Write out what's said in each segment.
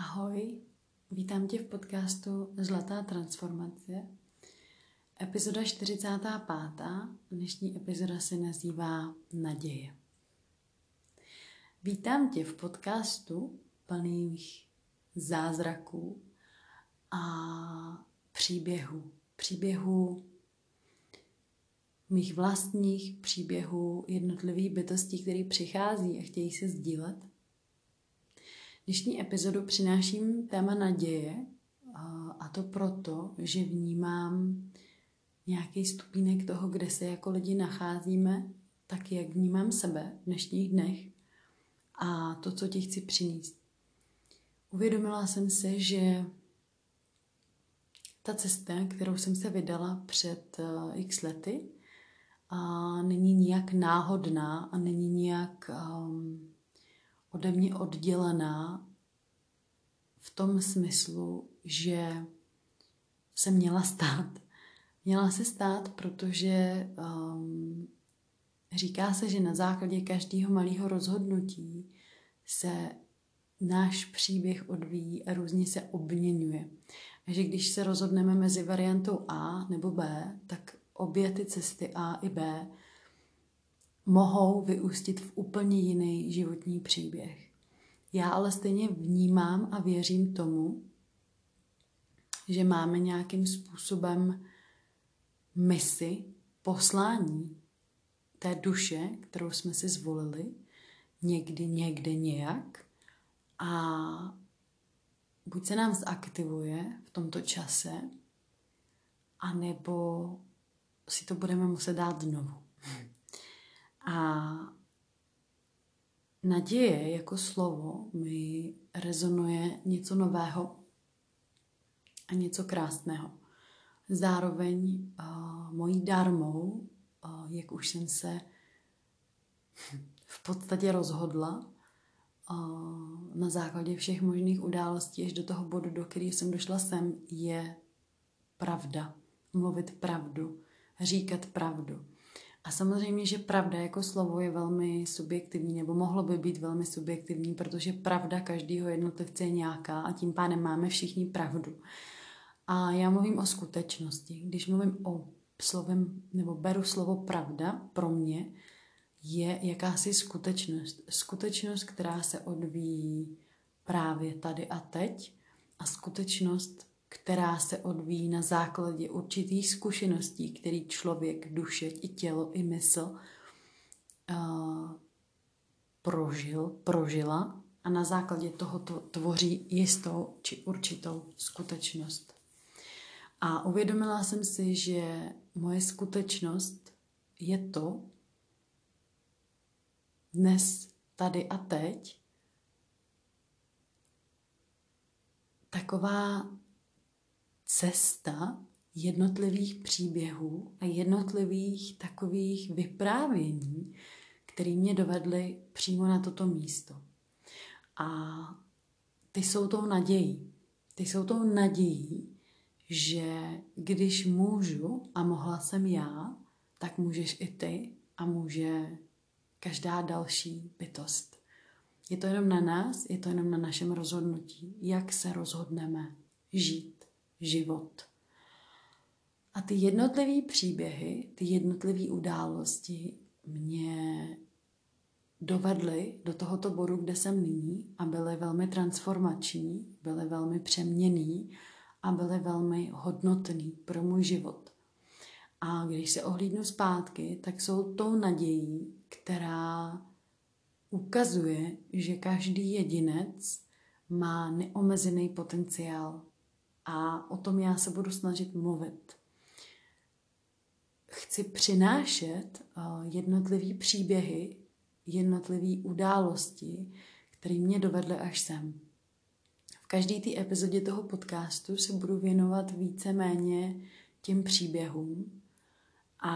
Ahoj, vítám tě v podcastu Zlatá transformace. Epizoda 45. Dnešní epizoda se nazývá Naděje. Vítám tě v podcastu plných zázraků a příběhů. Příběhů mých vlastních příběhů jednotlivých bytostí, které přichází a chtějí se sdílet. Dnešní epizodu přináším téma naděje a to proto, že vnímám nějaký stupínek toho, kde se jako lidi nacházíme, tak jak vnímám sebe v dnešních dnech a to, co ti chci přinést. Uvědomila jsem si, že ta cesta, kterou jsem se vydala před uh, x lety, a není nijak náhodná a není nijak um, ode mě oddělená v tom smyslu, že se měla stát. Měla se stát, protože um, říká se, že na základě každého malého rozhodnutí se náš příběh odvíjí a různě se obměňuje. A že když se rozhodneme mezi variantou A nebo B, tak obě ty cesty A i B mohou vyústit v úplně jiný životní příběh. Já ale stejně vnímám a věřím tomu, že máme nějakým způsobem misi, poslání té duše, kterou jsme si zvolili, někdy, někde, nějak. A buď se nám zaktivuje v tomto čase, anebo si to budeme muset dát znovu. A naděje jako slovo mi rezonuje něco nového a něco krásného. Zároveň uh, mojí dármou, uh, jak už jsem se v podstatě rozhodla uh, na základě všech možných událostí až do toho bodu, do kterého jsem došla sem, je pravda. Mluvit pravdu říkat pravdu. A samozřejmě, že pravda jako slovo je velmi subjektivní, nebo mohlo by být velmi subjektivní, protože pravda každého jednotlivce je nějaká a tím pádem máme všichni pravdu. A já mluvím o skutečnosti. Když mluvím o slovem, nebo beru slovo pravda, pro mě je jakási skutečnost. Skutečnost, která se odvíjí právě tady a teď a skutečnost, která se odvíjí na základě určitých zkušeností, který člověk, duše, i tělo, i mysl uh, prožil, prožila a na základě toho to tvoří jistou či určitou skutečnost. A uvědomila jsem si, že moje skutečnost je to dnes, tady a teď, taková cesta jednotlivých příběhů a jednotlivých takových vyprávění, které mě dovedly přímo na toto místo. A ty jsou tou nadějí. Ty jsou tou nadějí, že když můžu a mohla jsem já, tak můžeš i ty a může každá další bytost. Je to jenom na nás, je to jenom na našem rozhodnutí, jak se rozhodneme žít život. A ty jednotlivé příběhy, ty jednotlivé události mě dovedly do tohoto bodu, kde jsem nyní a byly velmi transformační, byly velmi přeměný a byly velmi hodnotný pro můj život. A když se ohlídnu zpátky, tak jsou tou nadějí, která ukazuje, že každý jedinec má neomezený potenciál a o tom já se budu snažit mluvit. Chci přinášet eh, jednotlivé příběhy, jednotlivé události, které mě dovedly až sem. V každé té epizodě toho podcastu se budu věnovat více-méně těm příběhům a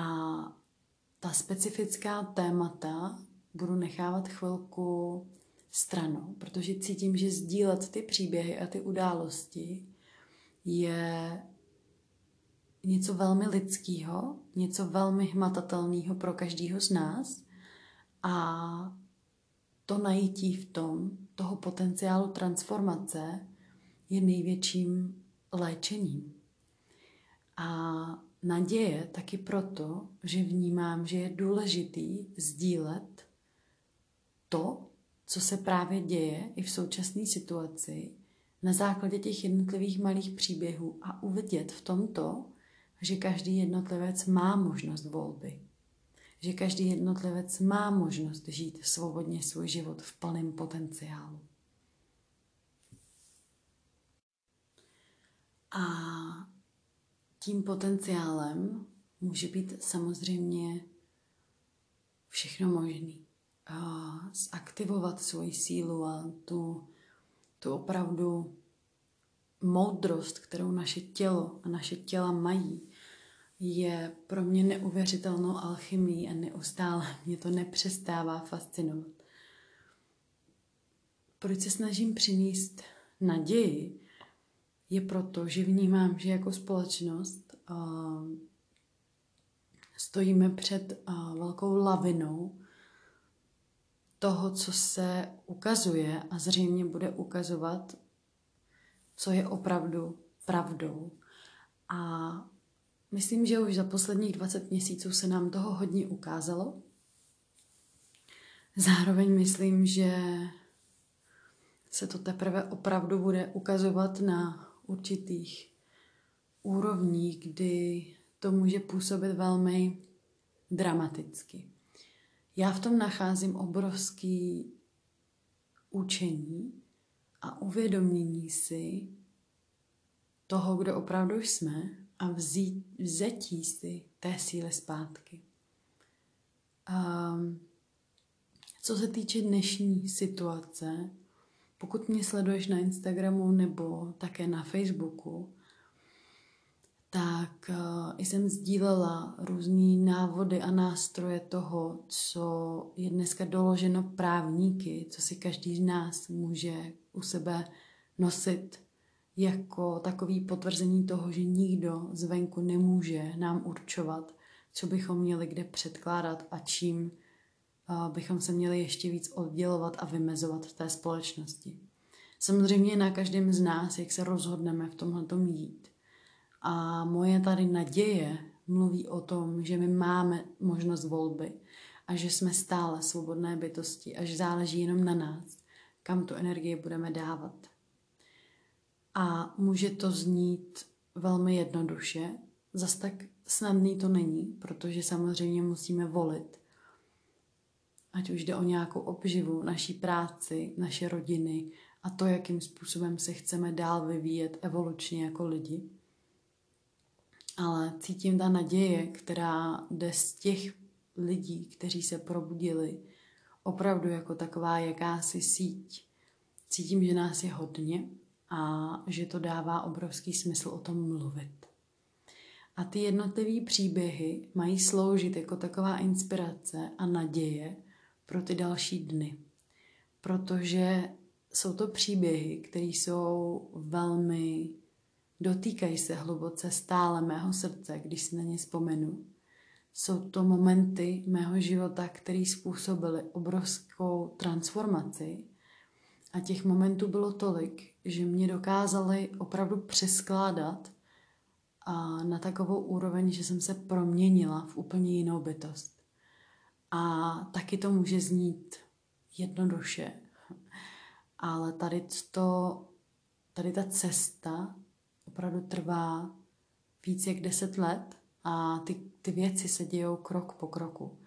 ta specifická témata budu nechávat chvilku stranou, protože cítím, že sdílet ty příběhy a ty události je něco velmi lidského, něco velmi hmatatelného pro každého z nás a to najítí v tom, toho potenciálu transformace je největším léčením. A naděje taky proto, že vnímám, že je důležitý sdílet to, co se právě děje i v současné situaci, na základě těch jednotlivých malých příběhů a uvidět v tomto, že každý jednotlivec má možnost volby. Že každý jednotlivec má možnost žít svobodně svůj život v plném potenciálu. A tím potenciálem může být samozřejmě všechno možný. Zaktivovat svoji sílu a tu, tu opravdu moudrost, kterou naše tělo a naše těla mají, je pro mě neuvěřitelnou alchymii a neustále mě to nepřestává fascinovat. Proč se snažím přinést naději, je proto, že vnímám, že jako společnost uh, stojíme před uh, velkou lavinou toho, co se ukazuje a zřejmě bude ukazovat, co je opravdu pravdou. A myslím, že už za posledních 20 měsíců se nám toho hodně ukázalo. Zároveň myslím, že se to teprve opravdu bude ukazovat na určitých úrovních, kdy to může působit velmi dramaticky. Já v tom nacházím obrovský učení a uvědomění si toho, kdo opravdu jsme a vzít, vzetí si té síly zpátky. Um, co se týče dnešní situace, pokud mě sleduješ na Instagramu nebo také na Facebooku, tak uh, jsem sdílela různé návody a nástroje toho, co je dneska doloženo právníky, co si každý z nás může u sebe nosit jako takový potvrzení toho, že nikdo zvenku nemůže nám určovat, co bychom měli kde předkládat a čím bychom se měli ještě víc oddělovat a vymezovat v té společnosti. Samozřejmě na každém z nás, jak se rozhodneme v tomhle jít. A moje tady naděje mluví o tom, že my máme možnost volby a že jsme stále svobodné bytosti a že záleží jenom na nás, kam tu energii budeme dávat. A může to znít velmi jednoduše, zas tak snadný to není, protože samozřejmě musíme volit ať už jde o nějakou obživu, naší práci, naše rodiny a to, jakým způsobem se chceme dál vyvíjet evolučně jako lidi. Ale cítím ta naděje, která jde z těch lidí, kteří se probudili, opravdu jako taková jakási síť. Cítím, že nás je hodně a že to dává obrovský smysl o tom mluvit. A ty jednotlivé příběhy mají sloužit jako taková inspirace a naděje, pro ty další dny. Protože jsou to příběhy, které jsou velmi, dotýkají se hluboce stále mého srdce, když si na ně vzpomenu. Jsou to momenty mého života, které způsobily obrovskou transformaci a těch momentů bylo tolik, že mě dokázali opravdu přeskládat a na takovou úroveň, že jsem se proměnila v úplně jinou bytost. A taky to může znít jednoduše. Ale tady, to, tady ta cesta opravdu trvá víc jak deset let a ty, ty věci se dějou krok po kroku.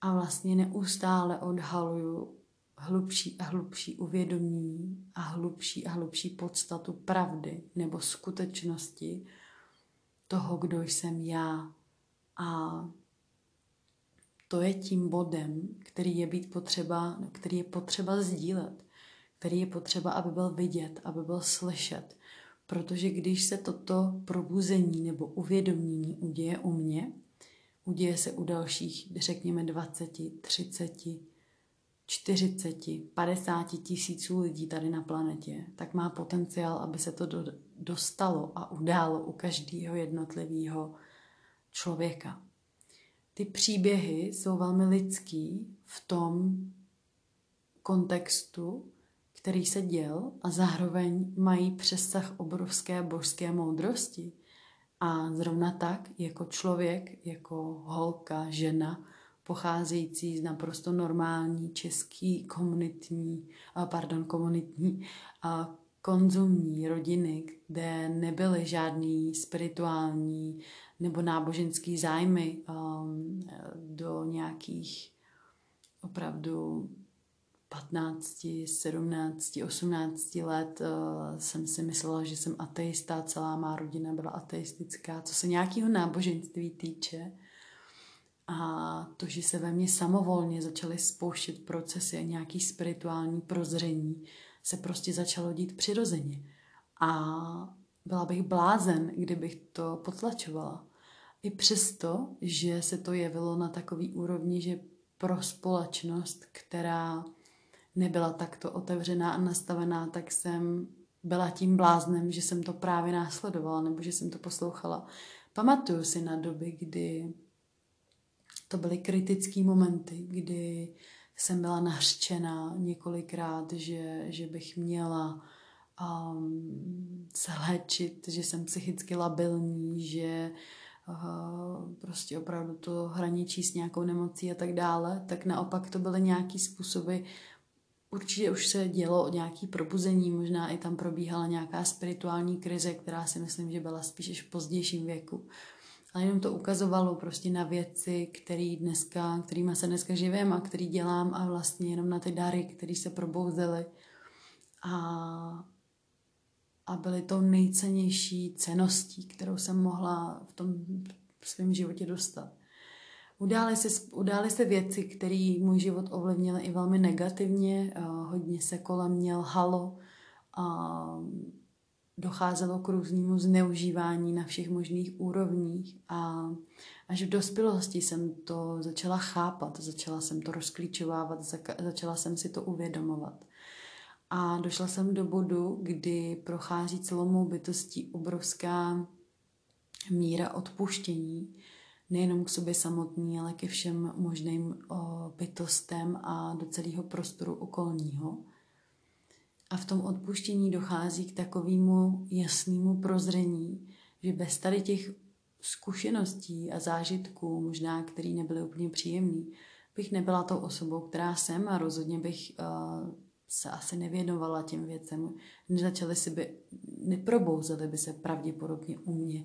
A vlastně neustále odhaluju hlubší a hlubší uvědomění a hlubší a hlubší podstatu pravdy nebo skutečnosti toho, kdo jsem já. A to je tím bodem, který je být potřeba, který je potřeba sdílet, který je potřeba, aby byl vidět, aby byl slyšet. Protože když se toto probuzení nebo uvědomění uděje u mě, uděje se u dalších, řekněme 20, 30, 40, 50 tisíců lidí tady na planetě, tak má potenciál, aby se to dostalo a událo u každého jednotlivého člověka. Ty příběhy jsou velmi lidský v tom kontextu, který se děl a zároveň mají přesah obrovské božské moudrosti. A zrovna tak, jako člověk, jako holka, žena, pocházející z naprosto normální český komunitní, pardon, komunitní konzumní rodiny, kde nebyly žádný spirituální nebo náboženský zájmy um, do nějakých opravdu 15, 17, 18 let uh, jsem si myslela, že jsem ateista, celá má rodina byla ateistická, co se nějakého náboženství týče. A to, že se ve mně samovolně začaly spouštět procesy a nějaký spirituální prozření, se prostě začalo dít přirozeně. A byla bych blázen, kdybych to potlačovala. I přesto, že se to jevilo na takový úrovni, že pro společnost, která nebyla takto otevřená a nastavená, tak jsem byla tím bláznem, že jsem to právě následovala nebo že jsem to poslouchala. Pamatuju si na doby, kdy to byly kritické momenty, kdy jsem byla nařčena několikrát, že, že bych měla um, se léčit, že jsem psychicky labilní, že uh, prostě opravdu to hraničí s nějakou nemocí a tak dále, tak naopak to byly nějaký způsoby, určitě už se dělo o nějaký probuzení, možná i tam probíhala nějaká spirituální krize, která si myslím, že byla spíš v pozdějším věku ale jenom to ukazovalo prostě na věci, který dneska, kterýma se dneska živím a který dělám a vlastně jenom na ty dary, které se probouzely a, a byly to nejcennější ceností, kterou jsem mohla v tom svém životě dostat. Udály se, udály se věci, které můj život ovlivnily i velmi negativně. Hodně se kolem mě lhalo. A docházelo k různému zneužívání na všech možných úrovních a až v dospělosti jsem to začala chápat, začala jsem to rozklíčovávat, začala jsem si to uvědomovat. A došla jsem do bodu, kdy prochází celou mou bytostí obrovská míra odpuštění, nejenom k sobě samotný, ale ke všem možným bytostem a do celého prostoru okolního. A v tom odpuštění dochází k takovému jasnému prozření, že bez tady těch zkušeností a zážitků, možná který nebyly úplně příjemný, bych nebyla tou osobou, která jsem a rozhodně bych uh, se asi nevěnovala těm věcem. Nezačaly si by, neprobouzely by se pravděpodobně u mě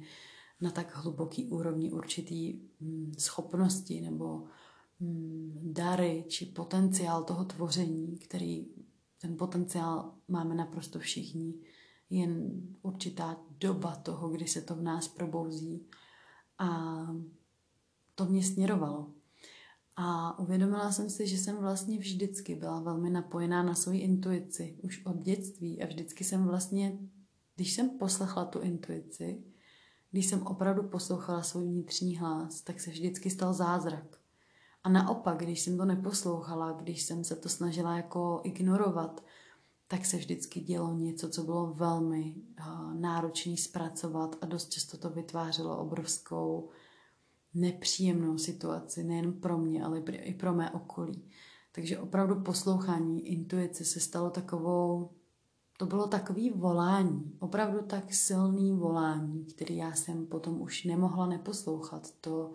na tak hluboký úrovni určitý hm, schopnosti nebo hm, dary či potenciál toho tvoření, který ten potenciál máme naprosto všichni, jen určitá doba toho, kdy se to v nás probouzí. A to mě směrovalo. A uvědomila jsem si, že jsem vlastně vždycky byla velmi napojená na svoji intuici, už od dětství. A vždycky jsem vlastně, když jsem poslechla tu intuici, když jsem opravdu poslouchala svůj vnitřní hlas, tak se vždycky stal zázrak. A naopak, když jsem to neposlouchala, když jsem se to snažila jako ignorovat, tak se vždycky dělo něco, co bylo velmi uh, náročné zpracovat a dost často to vytvářelo obrovskou nepříjemnou situaci, nejen pro mě, ale i pro mé okolí. Takže opravdu poslouchání intuice se stalo takovou, to bylo takový volání, opravdu tak silný volání, který já jsem potom už nemohla neposlouchat. To,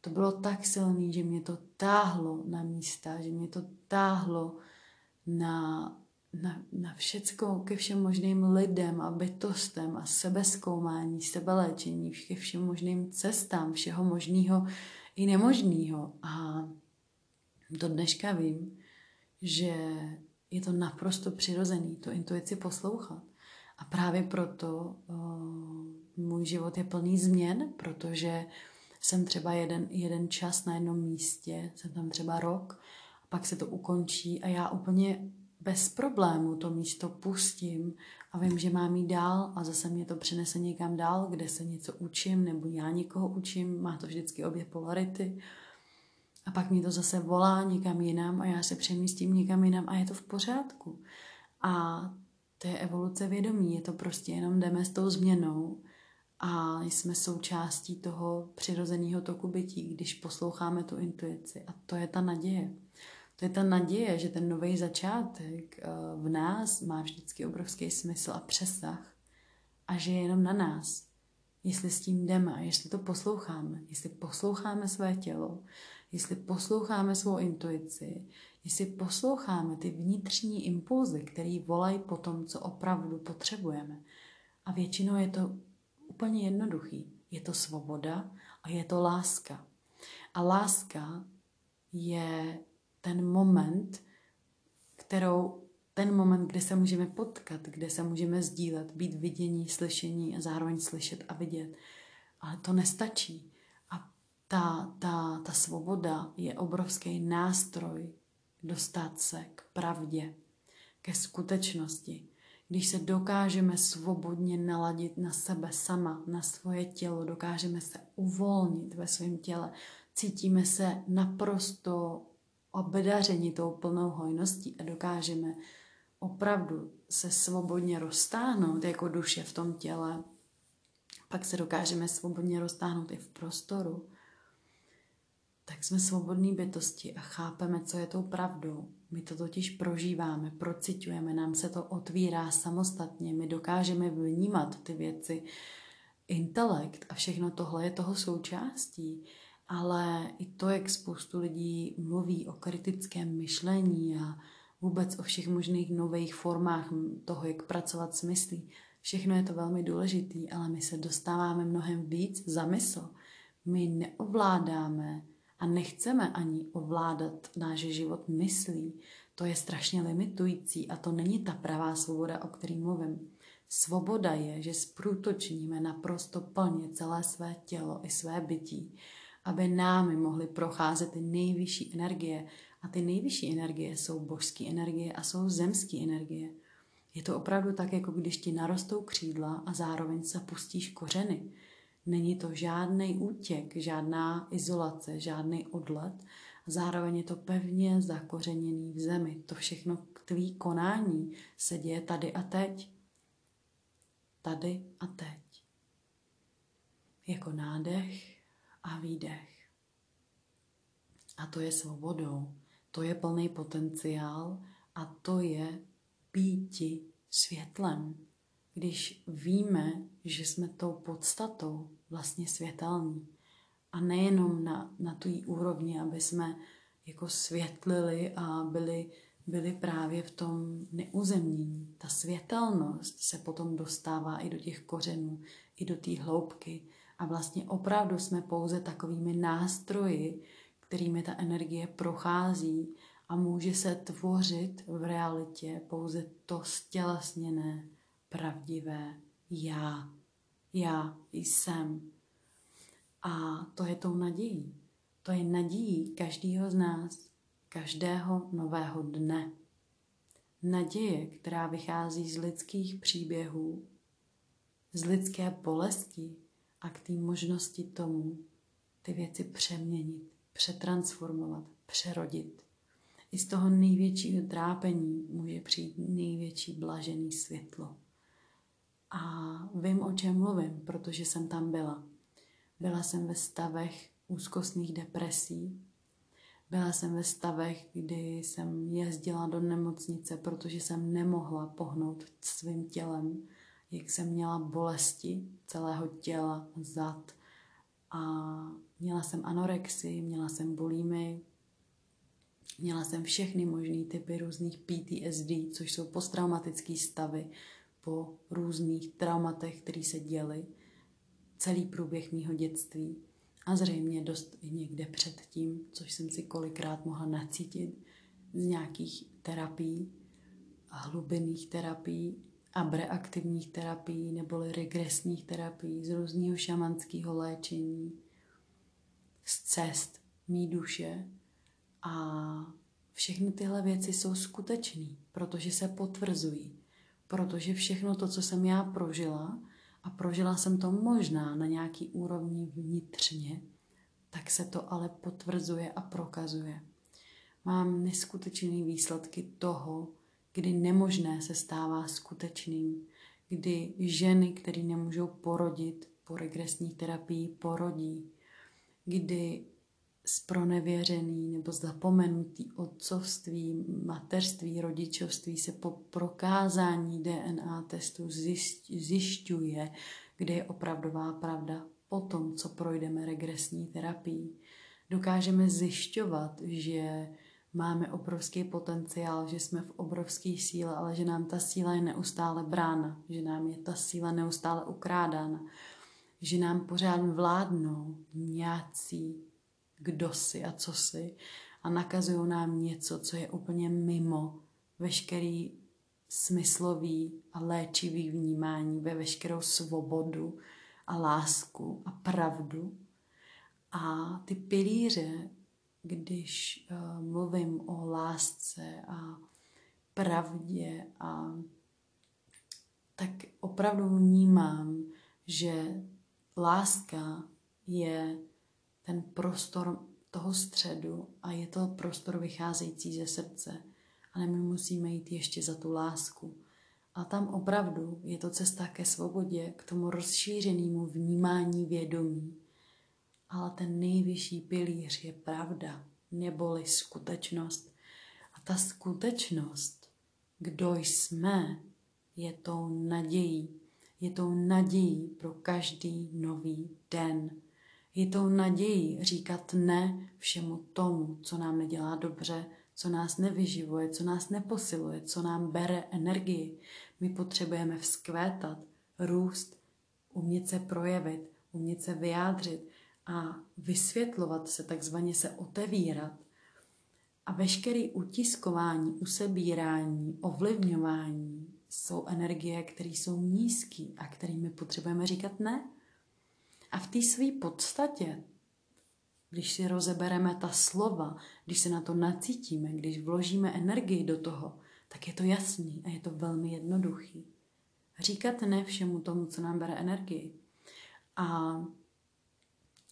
to bylo tak silný, že mě to táhlo na místa, že mě to táhlo na, na, na všecko, ke všem možným lidem a bytostem a sebezkoumání, sebeléčení, ke všem možným cestám, všeho možného i nemožného. A do dneška vím, že je to naprosto přirozený, to intuici poslouchat. A právě proto uh, můj život je plný změn, protože jsem třeba jeden, jeden čas na jednom místě, jsem tam třeba rok, a pak se to ukončí a já úplně bez problému to místo pustím a vím, že mám jít dál a zase mě to přinese někam dál, kde se něco učím nebo já někoho učím, má to vždycky obě polarity. A pak mě to zase volá někam jinam a já se přemístím někam jinam a je to v pořádku. A to je evoluce vědomí, je to prostě jenom jdeme s tou změnou a jsme součástí toho přirozeného toku bytí, když posloucháme tu intuici. A to je ta naděje. To je ta naděje, že ten nový začátek eh, v nás má vždycky obrovský smysl a přesah a že je jenom na nás, jestli s tím jdeme a jestli to posloucháme, jestli posloucháme své tělo, jestli posloucháme svou intuici, jestli posloucháme ty vnitřní impulzy, které volají po tom, co opravdu potřebujeme. A většinou je to úplně jednoduchý. Je to svoboda a je to láska. A láska je ten moment, kterou, ten moment, kde se můžeme potkat, kde se můžeme sdílet, být vidění, slyšení a zároveň slyšet a vidět. Ale to nestačí. Ta, ta, ta svoboda je obrovský nástroj dostat se k pravdě, ke skutečnosti. Když se dokážeme svobodně naladit na sebe sama, na svoje tělo, dokážeme se uvolnit ve svém těle, cítíme se naprosto obdaření tou plnou hojností a dokážeme opravdu se svobodně roztáhnout jako duše v tom těle, pak se dokážeme svobodně roztáhnout i v prostoru, tak jsme svobodní bytosti a chápeme, co je tou pravdou. My to totiž prožíváme, procitujeme, nám se to otvírá samostatně, my dokážeme vnímat ty věci, intelekt a všechno tohle je toho součástí ale i to, jak spoustu lidí mluví o kritickém myšlení a vůbec o všech možných nových formách toho, jak pracovat s myslí, všechno je to velmi důležitý, ale my se dostáváme mnohem víc za mysl. My neovládáme a nechceme ani ovládat náš život myslí. To je strašně limitující a to není ta pravá svoboda, o který mluvím. Svoboda je, že sprůtočníme naprosto plně celé své tělo i své bytí aby námi mohly procházet ty nejvyšší energie. A ty nejvyšší energie jsou božské energie a jsou zemské energie. Je to opravdu tak, jako když ti narostou křídla a zároveň se pustíš kořeny. Není to žádný útěk, žádná izolace, žádný odlet. Zároveň je to pevně zakořeněný v zemi. To všechno k tvý konání se děje tady a teď. Tady a teď. Jako nádech a výdech. A to je svobodou, to je plný potenciál a to je býti světlem. Když víme, že jsme tou podstatou vlastně světelní. A nejenom na, na tu úrovni, aby jsme jako světlili a byli, byli právě v tom neuzemnění. Ta světelnost se potom dostává i do těch kořenů, i do té hloubky, a vlastně opravdu jsme pouze takovými nástroji, kterými ta energie prochází a může se tvořit v realitě pouze to stělesněné, pravdivé já. Já jsem. A to je tou nadějí. To je nadějí každého z nás, každého nového dne. Naděje, která vychází z lidských příběhů, z lidské bolesti, a k té možnosti tomu ty věci přeměnit, přetransformovat, přerodit. I z toho největšího trápení může přijít největší blažený světlo. A vím, o čem mluvím, protože jsem tam byla. Byla jsem ve stavech úzkostných depresí, byla jsem ve stavech, kdy jsem jezdila do nemocnice, protože jsem nemohla pohnout svým tělem, jak jsem měla bolesti celého těla, zad a měla jsem anorexii, měla jsem bulimy, měla jsem všechny možné typy různých PTSD, což jsou posttraumatické stavy po různých traumatech, které se děly celý průběh mýho dětství a zřejmě dost i někde předtím, což jsem si kolikrát mohla nacítit z nějakých terapií, hlubinných terapií abreaktivních terapií neboli regresních terapií, z různého šamanského léčení, z cest mý duše a všechny tyhle věci jsou skutečné, protože se potvrzují. Protože všechno to, co jsem já prožila, a prožila jsem to možná na nějaký úrovni vnitřně, tak se to ale potvrzuje a prokazuje. Mám neskutečné výsledky toho, kdy nemožné se stává skutečným, kdy ženy, které nemůžou porodit po regresní terapii, porodí, kdy spronevěřený nebo zapomenutý otcovství, mateřství, rodičovství se po prokázání DNA testu zjišťuje, kde je opravdová pravda po tom, co projdeme regresní terapii. Dokážeme zjišťovat, že máme obrovský potenciál, že jsme v obrovské síle, ale že nám ta síla je neustále brána, že nám je ta síla neustále ukrádána, že nám pořád vládnou nějací kdo si a co si a nakazují nám něco, co je úplně mimo veškerý smyslový a léčivý vnímání, ve veškerou svobodu a lásku a pravdu. A ty pilíře, když uh, mluvím o lásce a pravdě a tak opravdu vnímám, že láska je ten prostor toho středu a je to prostor vycházející ze srdce. Ale my musíme jít ještě za tu lásku. A tam opravdu je to cesta ke svobodě, k tomu rozšířenému vnímání vědomí. Ale ten nejvyšší pilíř je pravda, neboli skutečnost. A ta skutečnost, kdo jsme, je tou nadějí. Je tou nadějí pro každý nový den. Je tou nadějí říkat ne všemu tomu, co nám nedělá dobře, co nás nevyživuje, co nás neposiluje, co nám bere energii. My potřebujeme vzkvétat, růst, umět se projevit, umět se vyjádřit a vysvětlovat se, takzvaně se otevírat. A veškerý utiskování, usebírání, ovlivňování jsou energie, které jsou nízké a kterými potřebujeme říkat ne. A v té své podstatě, když si rozebereme ta slova, když se na to nacítíme, když vložíme energii do toho, tak je to jasný a je to velmi jednoduchý. Říkat ne všemu tomu, co nám bere energii. A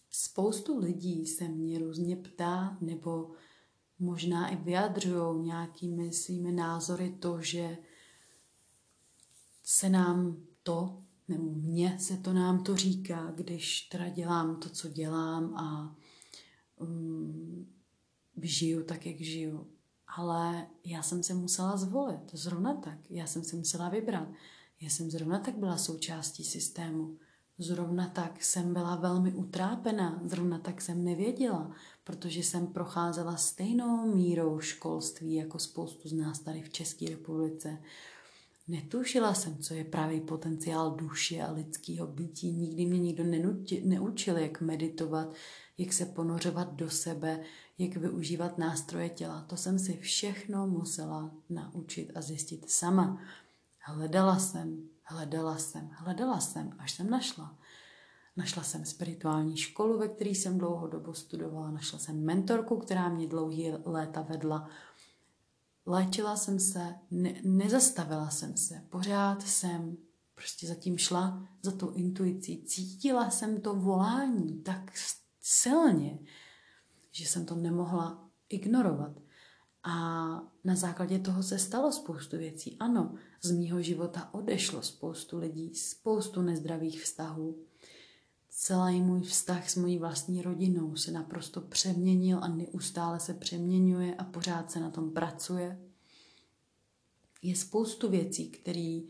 spoustu lidí se mě různě ptá, nebo možná i vyjadřují nějakými svými názory to, že se nám to nebo mně se to nám to říká, když teda dělám to, co dělám a um, žiju tak, jak žiju. Ale já jsem se musela zvolit, zrovna tak. Já jsem se musela vybrat. Já jsem zrovna tak byla součástí systému. Zrovna tak jsem byla velmi utrápená, zrovna tak jsem nevěděla, protože jsem procházela stejnou mírou školství jako spoustu z nás tady v České republice. Netušila jsem, co je právě potenciál duše a lidského bytí. Nikdy mě nikdo nenuti, neučil, jak meditovat, jak se ponořovat do sebe, jak využívat nástroje těla. To jsem si všechno musela naučit a zjistit sama. Hledala jsem, hledala jsem, hledala jsem, až jsem našla. Našla jsem spirituální školu, ve které jsem dlouho dobu studovala. Našla jsem mentorku, která mě dlouhý léta vedla léčila jsem se, ne, nezastavila jsem se, pořád jsem prostě zatím šla za tou intuicí. Cítila jsem to volání tak silně, že jsem to nemohla ignorovat. A na základě toho se stalo spoustu věcí. Ano, z mýho života odešlo spoustu lidí, spoustu nezdravých vztahů, Celý můj vztah s mojí vlastní rodinou se naprosto přeměnil a neustále se přeměňuje a pořád se na tom pracuje. Je spoustu věcí, který,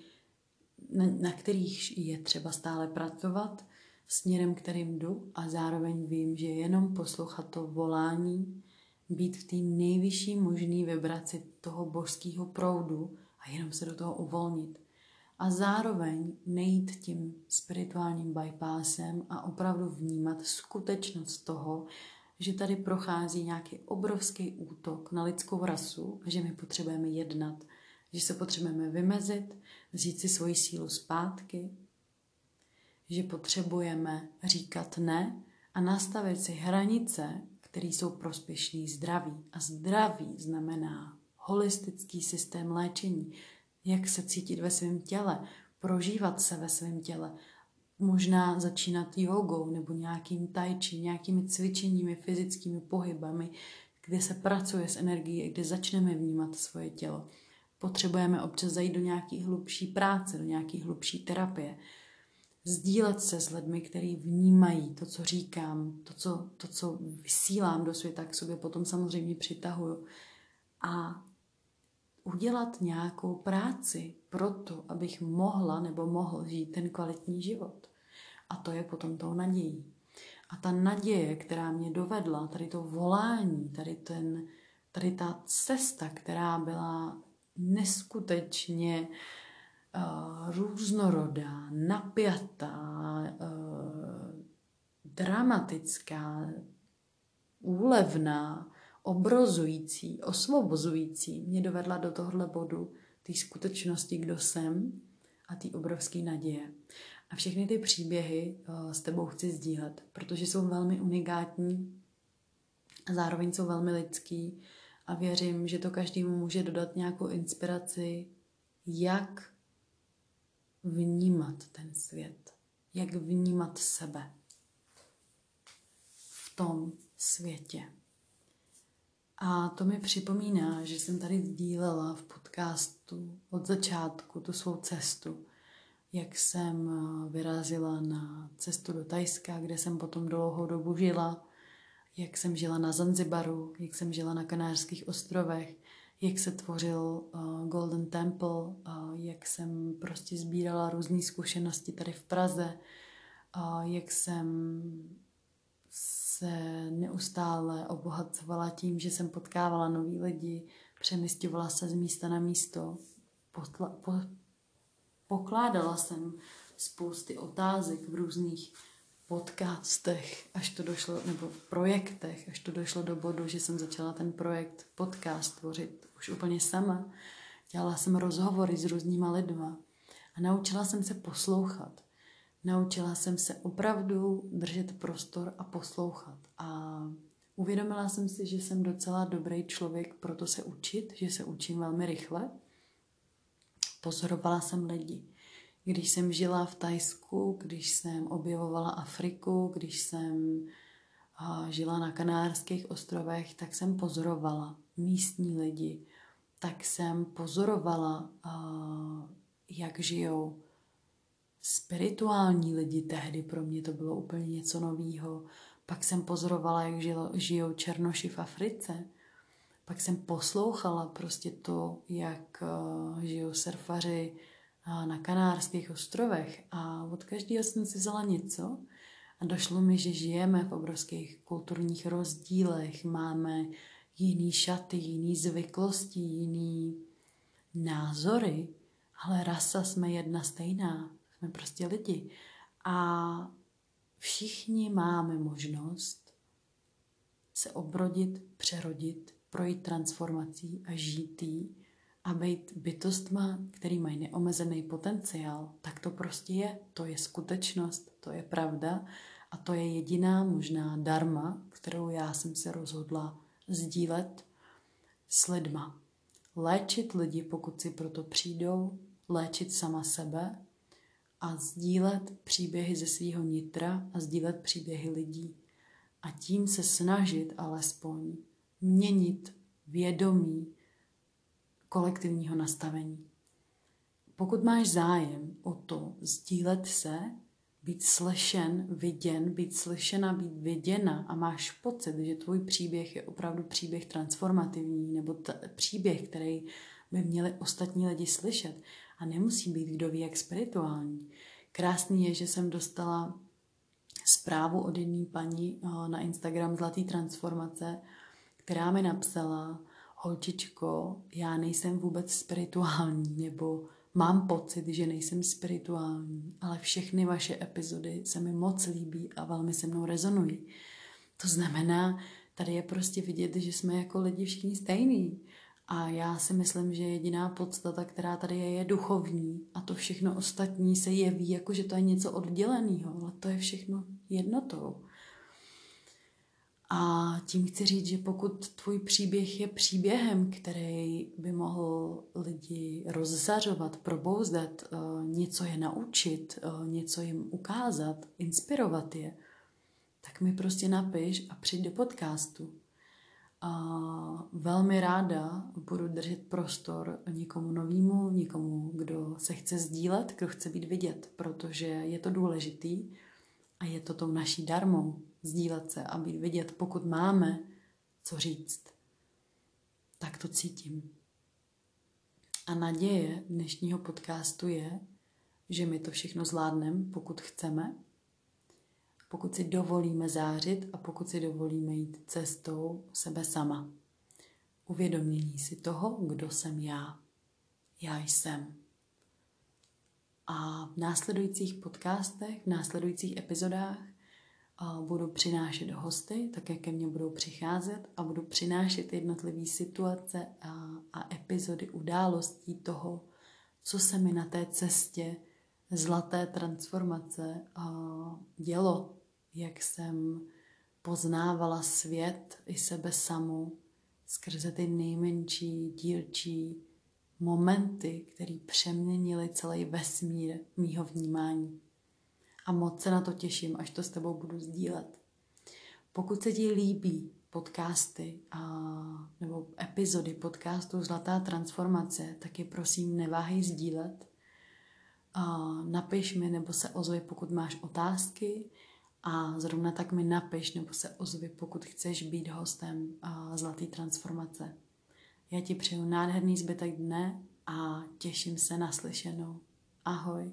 na, na kterých je třeba stále pracovat, směrem, kterým jdu a zároveň vím, že jenom poslouchat to volání, být v té nejvyšší možné vibraci toho božského proudu a jenom se do toho uvolnit a zároveň nejít tím spirituálním bypassem a opravdu vnímat skutečnost toho, že tady prochází nějaký obrovský útok na lidskou rasu a že my potřebujeme jednat, že se potřebujeme vymezit, vzít si svoji sílu zpátky, že potřebujeme říkat ne a nastavit si hranice, které jsou prospěšné zdraví. A zdraví znamená holistický systém léčení, jak se cítit ve svém těle, prožívat se ve svém těle, možná začínat jogou nebo nějakým tajči, nějakými cvičeními, fyzickými pohybami, kde se pracuje s energií, kde začneme vnímat svoje tělo. Potřebujeme občas zajít do nějaký hlubší práce, do nějaký hlubší terapie. sdílet se s lidmi, kteří vnímají to, co říkám, to co, to, co vysílám do světa, k sobě potom samozřejmě přitahuju. A udělat nějakou práci pro to, abych mohla nebo mohl žít ten kvalitní život. A to je potom tou nadějí. A ta naděje, která mě dovedla, tady to volání, tady, ten, tady ta cesta, která byla neskutečně uh, různorodá, napjatá, uh, dramatická, úlevná, obrozující, osvobozující, mě dovedla do tohle bodu té skutečnosti, kdo jsem a té obrovské naděje. A všechny ty příběhy uh, s tebou chci sdílet, protože jsou velmi unikátní a zároveň jsou velmi lidský a věřím, že to každému může dodat nějakou inspiraci, jak vnímat ten svět, jak vnímat sebe v tom světě. A to mi připomíná, že jsem tady sdílela v podcastu od začátku tu svou cestu, jak jsem eh, vyrazila na cestu do Tajska, kde jsem potom dlouhou dobu žila, jak jsem žila na Zanzibaru, jak jsem žila na Kanárských ostrovech, jak se tvořil uh, Golden Temple, uh, jak jsem prostě sbírala různé zkušenosti tady v Praze, uh, jak jsem se neustále obohacovala tím, že jsem potkávala nový lidi, přemysťovala se z místa na místo, potla, po, pokládala jsem spousty otázek v různých podcastech, až to došlo, nebo v projektech, až to došlo do bodu, že jsem začala ten projekt podcast tvořit už úplně sama. Dělala jsem rozhovory s různýma lidma a naučila jsem se poslouchat. Naučila jsem se opravdu držet prostor a poslouchat. A uvědomila jsem si, že jsem docela dobrý člověk proto se učit, že se učím velmi rychle. Pozorovala jsem lidi. Když jsem žila v Tajsku, když jsem objevovala Afriku, když jsem žila na Kanárských ostrovech, tak jsem pozorovala místní lidi. Tak jsem pozorovala, jak žijou spirituální lidi tehdy, pro mě to bylo úplně něco novýho. Pak jsem pozorovala, jak žilo, žijou černoši v Africe. Pak jsem poslouchala prostě to, jak uh, žijou surfaři uh, na Kanárských ostrovech a od každého jsem si vzala něco a došlo mi, že žijeme v obrovských kulturních rozdílech, máme jiný šaty, jiný zvyklosti, jiný názory, ale rasa jsme jedna stejná. Jsme prostě lidi. A všichni máme možnost se obrodit, přerodit, projít transformací a žít jí a být bytostma, který mají neomezený potenciál, tak to prostě je. To je skutečnost, to je pravda a to je jediná možná darma, kterou já jsem se rozhodla sdílet s lidma. Léčit lidi, pokud si proto přijdou, léčit sama sebe a sdílet příběhy ze svého nitra a sdílet příběhy lidí. A tím se snažit alespoň měnit vědomí kolektivního nastavení. Pokud máš zájem o to sdílet se, být slyšen, viděn, být slyšena, být viděna a máš pocit, že tvůj příběh je opravdu příběh transformativní nebo t- příběh, který by měli ostatní lidi slyšet a nemusí být kdo ví jak spirituální. Krásný je, že jsem dostala zprávu od jedné paní eh, na Instagram Zlatý transformace, která mi napsala, holčičko, já nejsem vůbec spirituální, nebo mám pocit, že nejsem spirituální, ale všechny vaše epizody se mi moc líbí a velmi se mnou rezonují. To znamená, tady je prostě vidět, že jsme jako lidi všichni stejní. A já si myslím, že jediná podstata, která tady je, je duchovní a to všechno ostatní se jeví jako, že to je něco odděleného, ale to je všechno jednotou. A tím chci říct, že pokud tvůj příběh je příběhem, který by mohl lidi rozzařovat, probouzdat, eh, něco je naučit, eh, něco jim ukázat, inspirovat je, tak mi prostě napiš a přijď do podcastu A velmi ráda budu držet prostor někomu novému, někomu, kdo se chce sdílet, kdo chce být vidět, protože je to důležitý a je to tou naší darmou sdílet se a být vidět, pokud máme co říct. Tak to cítím. A naděje dnešního podcastu je, že my to všechno zvládneme, pokud chceme, pokud si dovolíme zářit a pokud si dovolíme jít cestou sebe sama. Uvědomění si toho, kdo jsem já. Já jsem. A v následujících podcastech, v následujících epizodách budu přinášet hosty, tak jak ke mně budou přicházet a budu přinášet jednotlivé situace a, a epizody událostí toho, co se mi na té cestě zlaté transformace dělo, jak jsem poznávala svět i sebe samu skrze ty nejmenší dílčí momenty, které přeměnily celý vesmír mýho vnímání. A moc se na to těším, až to s tebou budu sdílet. Pokud se ti líbí podcasty a, nebo epizody podcastu Zlatá transformace, tak je prosím neváhej sdílet. A napiš mi nebo se ozvi, pokud máš otázky a zrovna tak mi napiš nebo se ozvi, pokud chceš být hostem Zlaté transformace. Já ti přeju nádherný zbytek dne a těším se na slyšenou. Ahoj.